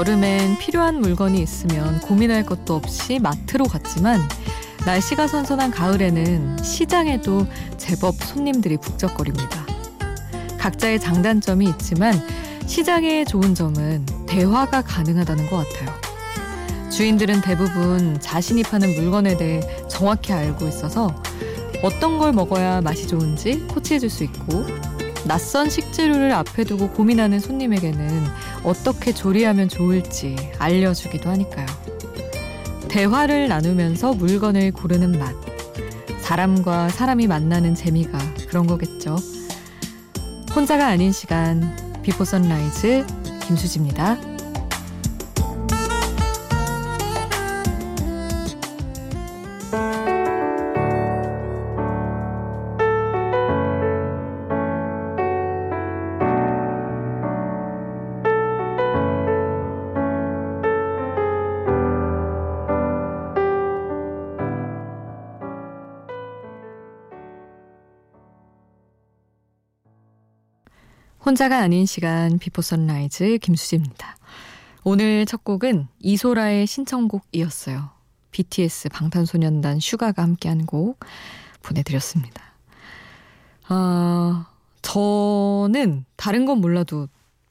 여름엔 필요한 물건이 있으면 고민할 것도 없이 마트로 갔지만 날씨가 선선한 가을에는 시장에도 제법 손님들이 북적거립니다. 각자의 장단점이 있지만 시장의 좋은 점은 대화가 가능하다는 것 같아요. 주인들은 대부분 자신이 파는 물건에 대해 정확히 알고 있어서 어떤 걸 먹어야 맛이 좋은지 코치해 줄 수 있고 낯선 식재료를 앞에 두고 고민하는 손님에게는 어떻게 조리하면 좋을지 알려주기도 하니까요. 대화를 나누면서 물건을 고르는 맛. 사람과 사람이 만나는 재미가 그런 거겠죠. 혼자가 아닌 시간, Before Sunrise 김수지입니다. 혼자가 아닌 시간 Before Sunrise 김수지입니다. 오늘 첫 곡은 이소라의 신청곡이었어요. BTS 방탄소년단 슈가가 함께한 곡 보내드렸습니다. 아, 저는 다른 건 몰라도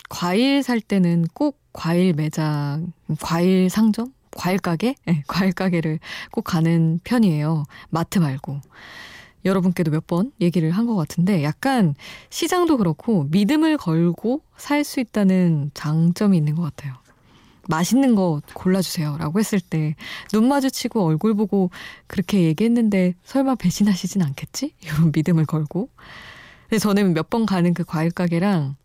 과일 살 때는 꼭 과일 매장, 과일 상점? 과일 가게? 네, 과일 가게를 꼭 가는 편이에요. 마트 말고. 여러분께도 몇 번 얘기를 한 것 같은데 약간 시장도 그렇고 믿음을 걸고 살 수 있다는 장점이 있는 것 같아요. 맛있는 거 골라주세요. 라고 했을 때 눈 마주치고 얼굴 보고 그렇게 얘기했는데 설마 배신하시진 않겠지? 이런 믿음을 걸고. 근데 저는 몇 번 가는 그 과일 가게랑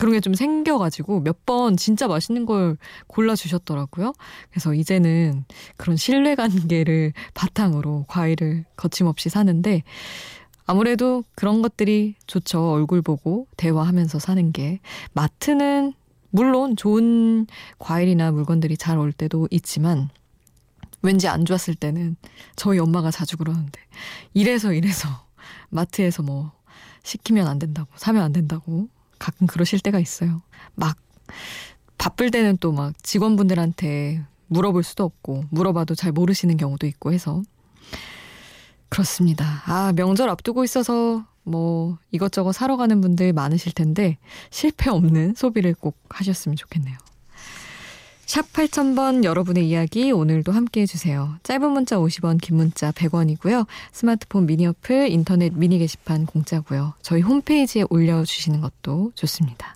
그런 게 좀 생겨가지고 몇 번 진짜 맛있는 걸 골라주셨더라고요. 그래서 이제는 그런 신뢰관계를 바탕으로 과일을 거침없이 사는데 아무래도 그런 것들이 좋죠. 얼굴 보고 대화하면서 사는 게. 마트는 물론 좋은 과일이나 물건들이 잘 올 때도 있지만 왠지 안 좋았을 때는 저희 엄마가 자주 그러는데 이래서 이래서 마트에서 뭐 시키면 안 된다고 사면 안 된다고 가끔 그러실 때가 있어요. 막 바쁠 때는 또 막 직원분들한테 물어볼 수도 없고 물어봐도 잘 모르시는 경우도 있고 해서 그렇습니다. 아, 명절 앞두고 있어서 뭐 이것저것 사러 가는 분들 많으실 텐데 실패 없는 소비를 꼭 하셨으면 좋겠네요. 샵 8000번 여러분의 이야기 오늘도 함께 해주세요. 짧은 문자 50원, 긴 문자 100원이고요. 스마트폰 미니 어플, 인터넷 미니 게시판 공짜고요. 저희 홈페이지에 올려주시는 것도 좋습니다.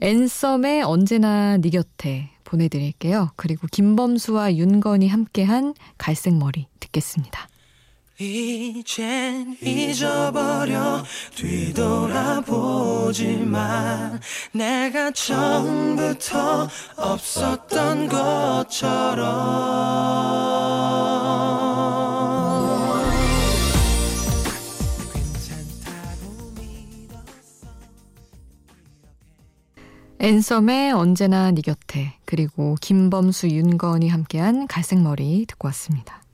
앤썸의 언제나 네 곁에 보내드릴게요. 그리고 김범수와 윤건이 함께한 갈색머리 듣겠습니다. 이젠 잊어버려 뒤돌아보지만 내가 처음부터 없었던 것처럼 앤썸의 언제나 네 곁에 그리고 김범수 윤건이 함께한 갈색머리 듣고 왔습니다.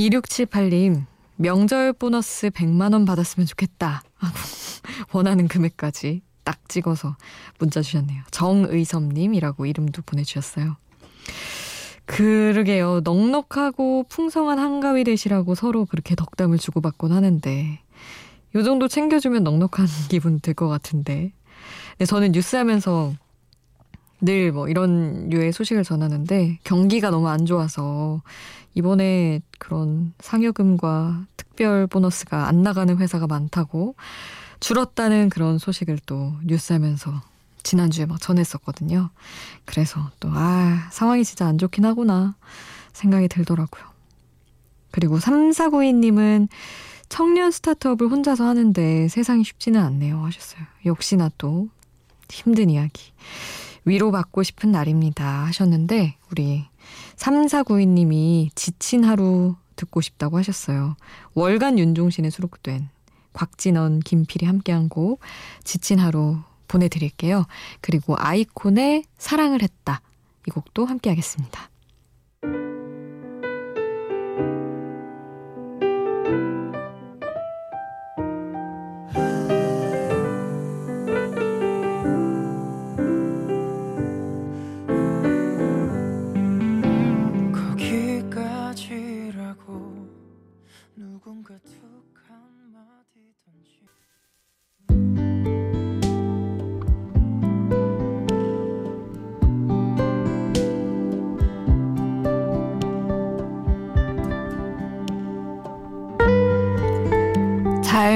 2678님, 명절 보너스 100만원 받았으면 좋겠다. 원하는 금액까지 딱 찍어서 문자 주셨네요. 정의섭님이라고 이름도 보내주셨어요. 그러게요. 넉넉하고 풍성한 한가위 되시라고 서로 그렇게 덕담을 주고받곤 하는데, 요 정도 챙겨주면 넉넉한 기분 들 것 같은데. 네, 저는 뉴스 하면서 늘 뭐 이런 류의 소식을 전하는데, 경기가 너무 안 좋아서 이번에 그런 상여금과 특별 보너스가 안 나가는 회사가 많다고 줄었다는 그런 소식을 또 뉴스하면서 지난주에 막 전했었거든요. 그래서 또, 아, 상황이 진짜 안 좋긴 하구나 생각이 들더라고요. 그리고 3492님은 청년 스타트업을 혼자서 하는데 세상이 쉽지는 않네요 하셨어요. 역시나 또 힘든 이야기. 위로받고 싶은 날입니다 하셨는데, 우리 3492님이 지친 하루 듣고 싶다고 하셨어요. 월간 윤종신에 수록된 곽진원, 김필이 함께한 곡 지친 하루 보내드릴게요. 그리고 아이콘의 사랑을 했다. 이 곡도 함께 하겠습니다.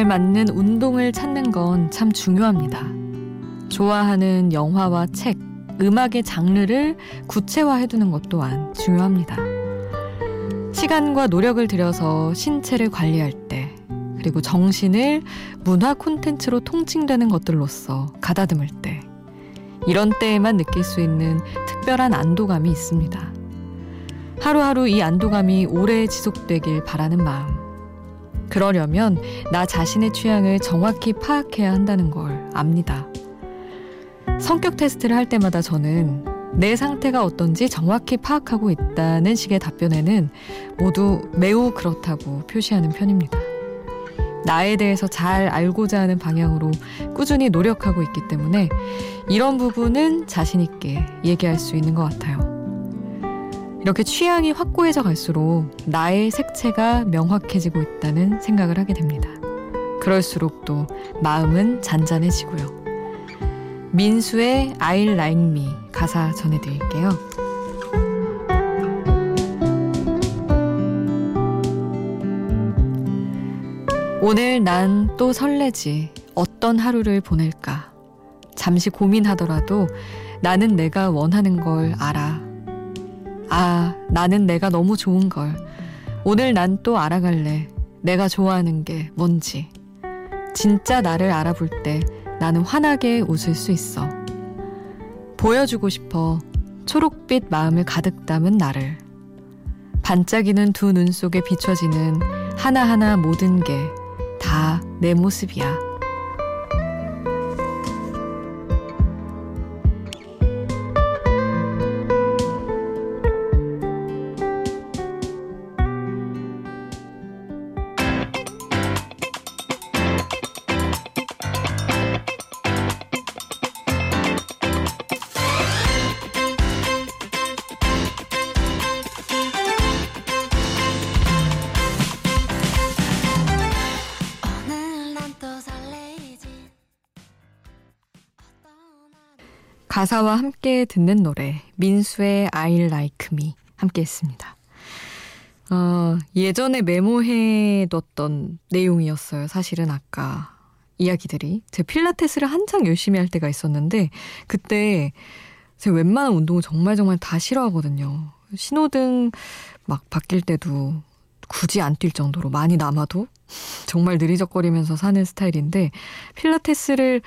잘 맞는 운동을 찾는 건 참 중요합니다. 좋아하는 영화와 책, 음악의 장르를 구체화해두는 것 또한 중요합니다. 시간과 노력을 들여서 신체를 관리할 때, 그리고 정신을 문화 콘텐츠로 통칭되는 것들로서 가다듬을 때, 이런 때에만 느낄 수 있는 특별한 안도감이 있습니다. 하루하루 이 안도감이 오래 지속되길 바라는 마음. 그러려면 나 자신의 취향을 정확히 파악해야 한다는 걸 압니다. 성격 테스트를 할 때마다 저는 내 상태가 어떤지 정확히 파악하고 있다는 식의 답변에는 모두 매우 그렇다고 표시하는 편입니다. 나에 대해서 잘 알고자 하는 방향으로 꾸준히 노력하고 있기 때문에 이런 부분은 자신있게 얘기할 수 있는 것 같아요. 이렇게 취향이 확고해져 갈수록 나의 색채가 명확해지고 있다는 생각을 하게 됩니다. 그럴수록 또 마음은 잔잔해지고요. 민수의 I like me 가사 전해드릴게요. 오늘 난 또 설레지. 어떤 하루를 보낼까. 잠시 고민하더라도 나는 내가 원하는 걸 알아. 아, 나는 내가 너무 좋은 걸. 오늘 난 또 알아갈래. 내가 좋아하는 게 뭔지. 진짜 나를 알아볼 때 나는 환하게 웃을 수 있어. 보여주고 싶어. 초록빛 마음을 가득 담은 나를. 반짝이는 두 눈 속에 비춰지는 하나하나 모든 게 다 내 모습이야. 가사와 함께 듣는 노래 민수의 I Like Me 함께 했습니다. 어, 예전에 메모해 뒀던 내용이었어요. 사실은 아까 이야기들이 제 필라테스를 한창 열심히 할 때가 있었는데 그때 제가 웬만한 운동을 정말 정말 다 싫어하거든요. 신호등 막 바뀔 때도 굳이 안 뛸 정도로 많이 남아도 정말 느리적거리면서 사는 스타일인데 필라테스를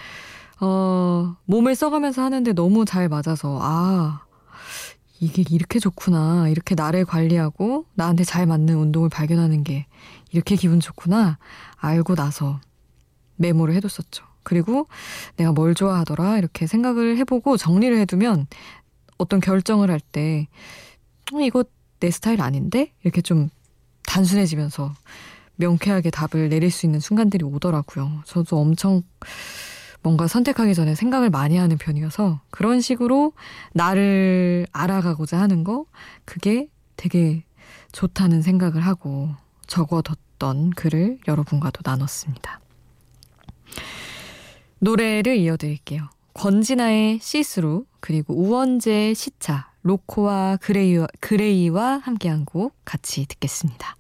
어, 몸을 써가면서 하는데 너무 잘 맞아서, 아, 이게 이렇게 좋구나. 이렇게 나를 관리하고 나한테 잘 맞는 운동을 발견하는 게 이렇게 기분 좋구나. 알고 나서 메모를 해뒀었죠. 그리고 내가 뭘 좋아하더라. 이렇게 생각을 해보고 정리를 해두면 어떤 결정을 할 때, 어, 이거 내 스타일 아닌데? 이렇게 좀 단순해지면서 명쾌하게 답을 내릴 수 있는 순간들이 오더라고요. 저도 엄청 뭔가 선택하기 전에 생각을 많이 하는 편이어서 그런 식으로 나를 알아가고자 하는 거 그게 되게 좋다는 생각을 하고 적어뒀던 글을 여러분과도 나눴습니다. 노래를 이어드릴게요. 권진아의 See Through 그리고 우원재의 시차 로코와 그레이와, 그레이와 함께한 곡 같이 듣겠습니다.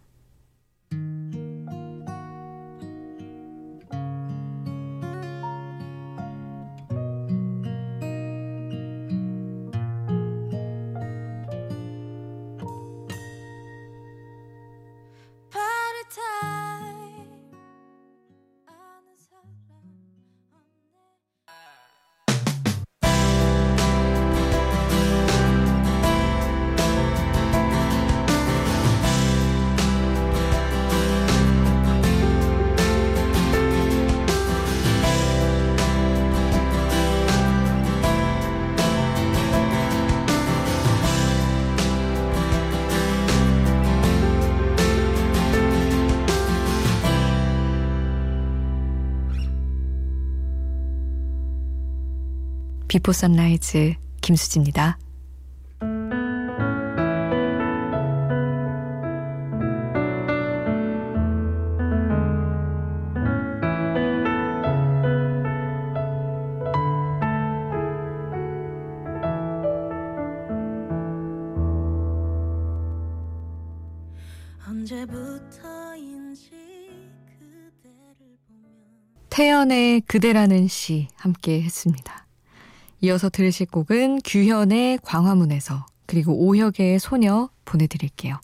비포 선라이즈 김수지입니다. 태연의 그대라는 시 함께 했습니다. 이어서 들으실 곡은 규현의 광화문에서 그리고 오혁의 소녀 보내드릴게요.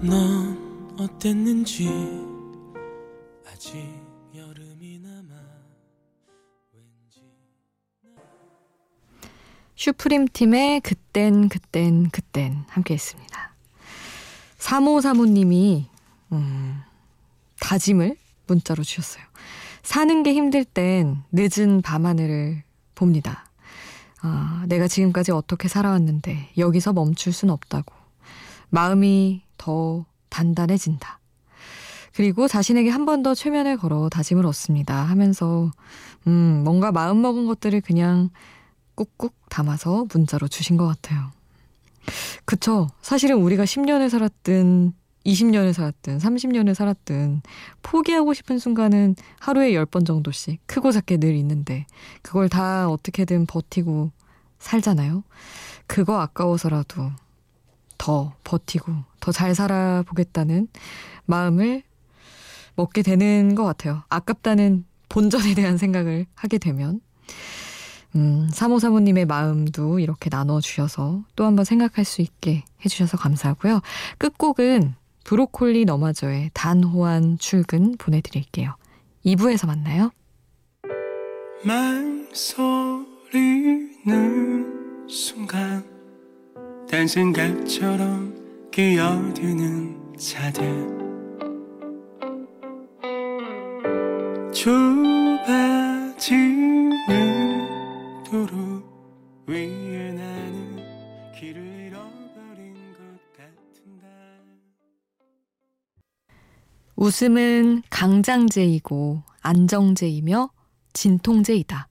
넌 어땠는지 슈프림 팀의 그땐 그땐 그땐 함께 했습니다. 3535님이 음, 다짐을 문자로 주셨어요. 사는 게 힘들 땐 늦은 밤하늘을 봅니다. 아, 내가 지금까지 어떻게 살아왔는데 여기서 멈출 순 없다고. 마음이 더 단단해진다. 그리고 자신에게 한 번 더 최면을 걸어 다짐을 얻습니다. 하면서, 음, 뭔가 마음먹은 것들을 그냥 꾹꾹 담아서 문자로 주신 것 같아요. 그쵸. 사실은 우리가 10년을 살았든, 20년을 살았든, 30년을 살았든, 포기하고 싶은 순간은 하루에 10번 정도씩 크고 작게 늘 있는데, 그걸 다 어떻게든 버티고 살잖아요. 그거 아까워서라도 더 버티고 더 잘 살아보겠다는 마음을 먹게 되는 것 같아요. 아깝다는 본전에 대한 생각을 하게 되면. 음, 사모 사모님의 마음도 이렇게 나눠주셔서 또 한번 생각할 수 있게 해주셔서 감사하고요. 끝곡은 브로콜리 너마저의 단호한 출근 보내드릴게요. 2부에서 만나요. 말소리는 순간 딴 생각처럼 끼어드는 차들 좁아지는 도로 위에 나는 길을 잃어버린 것 같은가 웃음은 강장제이고 안정제이며 진통제이다.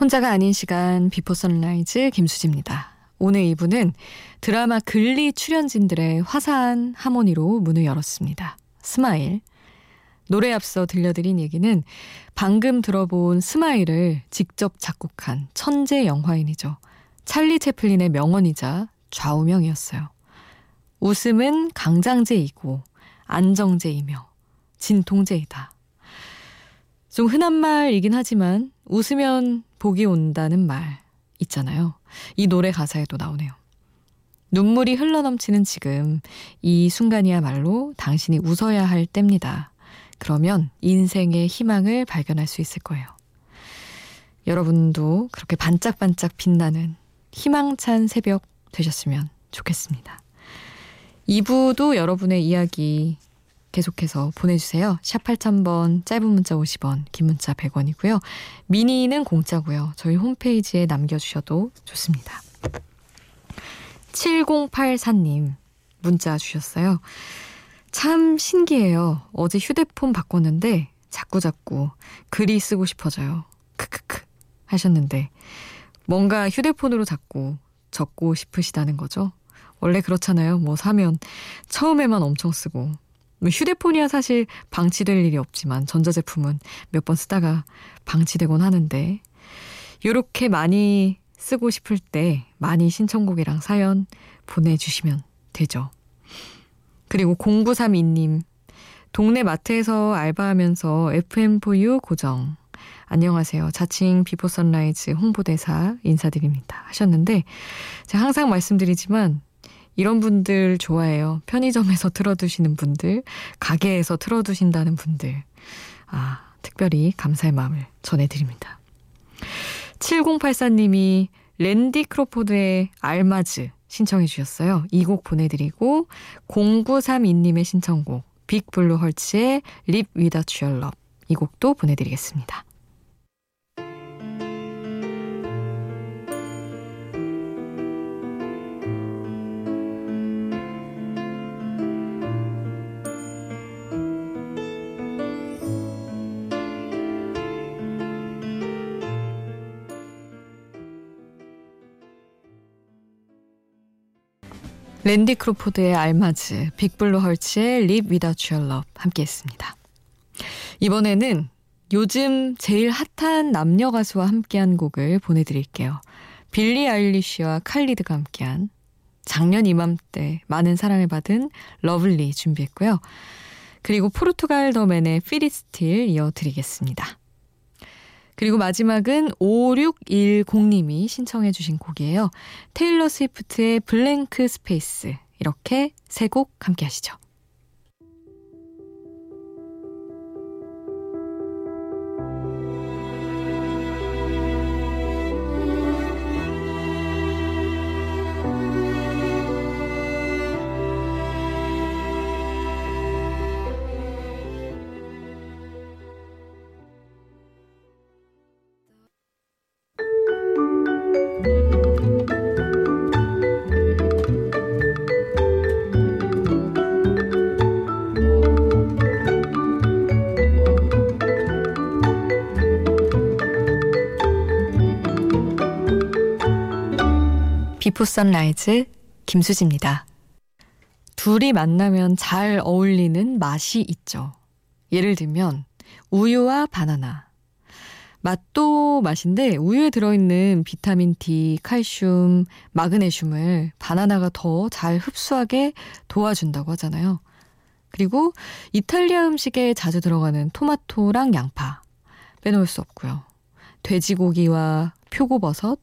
혼자가 아닌 시간 Before Sunrise 김수지입니다. 오늘 2부는 드라마 Glee 출연진들의 화사한 하모니로 문을 열었습니다. Smile. 노래 앞서 들려드린 얘기는 방금 들어본 Smile을 직접 작곡한 천재 영화인이죠. 찰리 채플린의 명언이자 좌우명이었어요. 웃음은 강장제이고 안정제이며 진통제이다. 좀 흔한 말이긴 하지만 웃으면 복이 온다는 말 있잖아요. 이 노래 가사에도 나오네요. 눈물이 흘러넘치는 지금 이 순간이야말로 당신이 웃어야 할 때입니다. 그러면 인생의 희망을 발견할 수 있을 거예요. 여러분도 그렇게 반짝반짝 빛나는 희망찬 새벽 되셨으면 좋겠습니다. 2부도 여러분의 이야기 계속해서 보내주세요. 샵 8000번, 짧은 문자 50원, 긴 문자 100원이고요. 미니는 공짜고요. 저희 홈페이지에 남겨주셔도 좋습니다. 7084님 문자 주셨어요. 참 신기해요. 어제 휴대폰 바꿨는데 자꾸자꾸 글이 쓰고 싶어져요. 크크크 하셨는데 뭔가 휴대폰으로 자꾸 적고 싶으시다는 거죠. 원래 그렇잖아요. 뭐 사면 처음에만 엄청 쓰고 뭐 휴대폰이야 사실 방치될 일이 없지만 전자제품은 몇 번 쓰다가 방치되곤 하는데 요렇게 많이 쓰고 싶을 때 많이 신청곡이랑 사연 보내주시면 되죠. 그리고 0932님 동네 마트에서 알바하면서 FM4U 고정 안녕하세요. 자칭 Before Sunrise 홍보대사 인사드립니다. 하셨는데 제가 항상 말씀드리지만 이런 분들 좋아해요. 편의점에서 틀어두시는 분들, 가게에서 틀어두신다는 분들. 아, 특별히 감사의 마음을 전해드립니다. 7084님이 랜디 크로포드의 Almaz 신청해 주셨어요. 이 곡 보내드리고 0932님의 신청곡 Big Blue Hearts의 Live Without Your Love 이 곡도 보내드리겠습니다. 랜디 크로포드의 Almaz, Big Blue Hearts의 Live Without Your Love 함께 했습니다. 이번에는 요즘 제일 핫한 남녀 가수와 함께한 곡을 보내드릴게요. 빌리 아일리쉬와 칼리드가 함께한 작년 이맘때 많은 사랑을 받은 Lovely 준비했고요. 그리고 Portugal The Man의 Feel It Still 이어드리겠습니다. 그리고 마지막은 5610님이 신청해 주신 곡이에요. 테일러 스위프트의 블랭크 스페이스 이렇게 세 곡 함께 하시죠. Before Sunrise 김수지입니다. 둘이 만나면 잘 어울리는 맛이 있죠. 예를 들면 우유와 바나나. 맛도 맛인데 우유에 들어있는 비타민 D, 칼슘, 마그네슘을 바나나가 더 잘 흡수하게 도와준다고 하잖아요. 그리고 이탈리아 음식에 자주 들어가는 토마토랑 양파 빼놓을 수 없고요. 돼지고기와 표고버섯,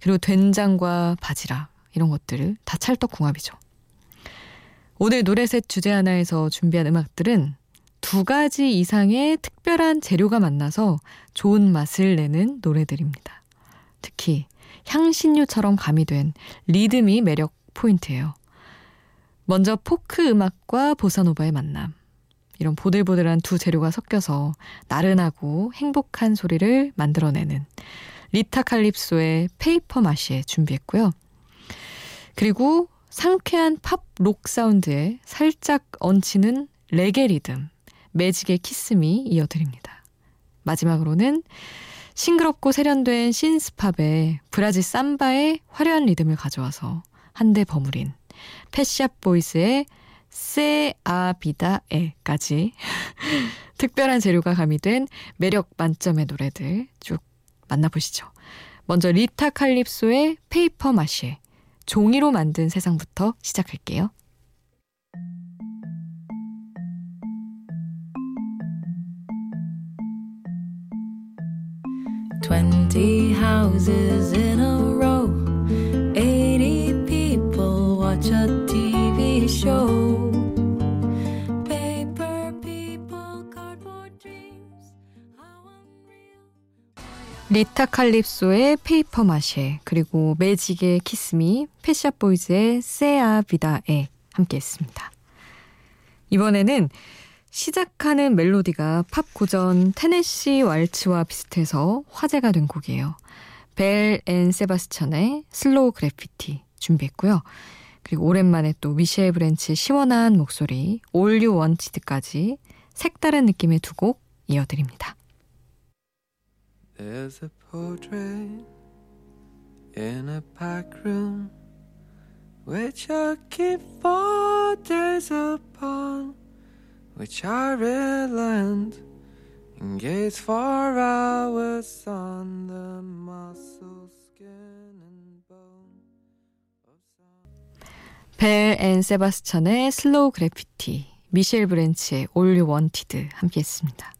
그리고 된장과 바지락 이런 것들을 다 찰떡궁합이죠. 오늘 노래셋 주제 하나에서 준비한 음악들은 두 가지 이상의 특별한 재료가 만나서 좋은 맛을 내는 노래들입니다. 특히 향신료처럼 가미된 리듬이 매력 포인트예요. 먼저 포크 음악과 보사노바의 만남. 이런 보들보들한 두 재료가 섞여서 나른하고 행복한 소리를 만들어내는 리타 칼립소의 Paper Mache 준비했고요. 그리고 상쾌한 팝 록 사운드에 살짝 얹히는 레게 리듬, 매직의 Kiss Me 이어드립니다. 마지막으로는 싱그럽고 세련된 synth-pop에 브라질 삼바의 화려한 리듬을 가져와서 한데 버무린 Pet Shop Boys의 Se a vida é까지 특별한 재료가 가미된 매력 만점의 노래들 쭉 만나보시죠. 먼저 리타 칼립소의 Paper Mache 종이로 만든 세상부터 시작할게요. Twenty houses in a 리타 칼립소의 Paper Mache 그리고 매직의 Kiss Me Pet Shop Boys의 Se a vida é 함께 했습니다. 이번에는 시작하는 멜로디가 팝 고전 Tennessee Waltz와 비슷해서 화제가 된 곡이에요. 벨 앤 세바스찬의 Slow Graffiti 준비했고요. 그리고 오랜만에 또 미셸 브랜치의 시원한 목소리 All You Wanted까지 색다른 느낌의 두 곡 이어드립니다. There's a portrait in a back room which I keep four days upon, which I relent and gaze for hours on the muscle, skin and bone. 벨 앤 세바스찬의 Slow Graffiti, 미셸 브랜치의 All You Wanted 함께했습니다.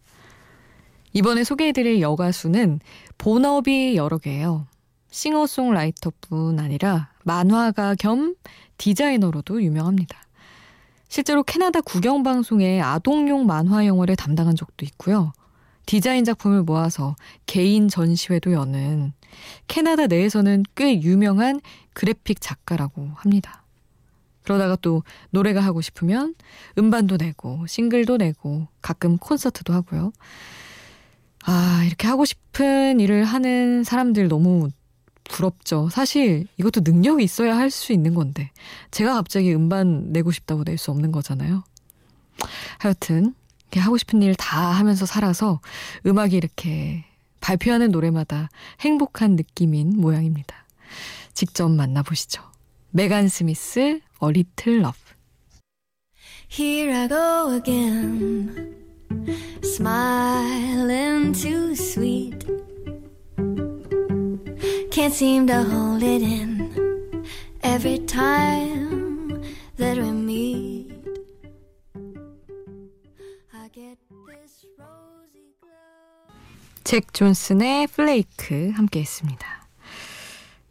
이번에 소개해드릴 여가수는 본업이 여러 개예요. 싱어송라이터뿐 아니라 만화가 겸 디자이너로도 유명합니다. 실제로 캐나다 국영방송의 아동용 만화 영화를 담당한 적도 있고요. 디자인 작품을 모아서 개인 전시회도 여는 캐나다 내에서는 꽤 유명한 그래픽 작가라고 합니다. 그러다가 또 노래가 하고 싶으면 음반도 내고 싱글도 내고 가끔 콘서트도 하고요. 아, 이렇게 하고 싶은 일을 하는 사람들 너무 부럽죠. 사실 이것도 능력이 있어야 할 수 있는 건데 제가 갑자기 음반 내고 싶다고 낼 수 없는 거잖아요. 하여튼 이렇게 하고 싶은 일 다 하면서 살아서 음악이 이렇게 발표하는 노래마다 행복한 느낌인 모양입니다. 직접 만나보시죠. 메간 스미스 A Little Love. Here I go again, smiling too sweet. Can't seem to hold it in every time that we meet. I get this rosy glow. 잭 존슨의 Flake 함께 했습니다.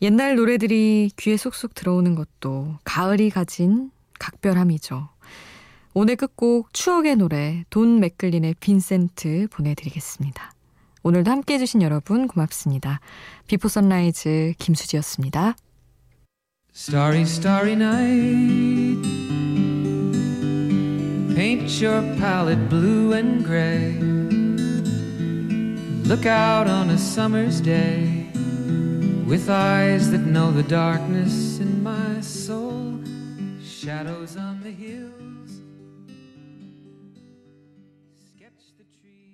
옛날 노래들이 귀에 쏙쏙 들어오는 것도 가을이 가진 각별함이죠. 오늘 끝곡 추억의 노래 돈 맥클린의 빈센트 보내드리겠습니다. 오늘도 함께 해주신 여러분 고맙습니다. Before Sunrise 김수지였습니다. Starry, starry night. Paint your palette blue and gray. Look out on a summer's day with eyes that know the darkness in my soul. Shadows on the hills.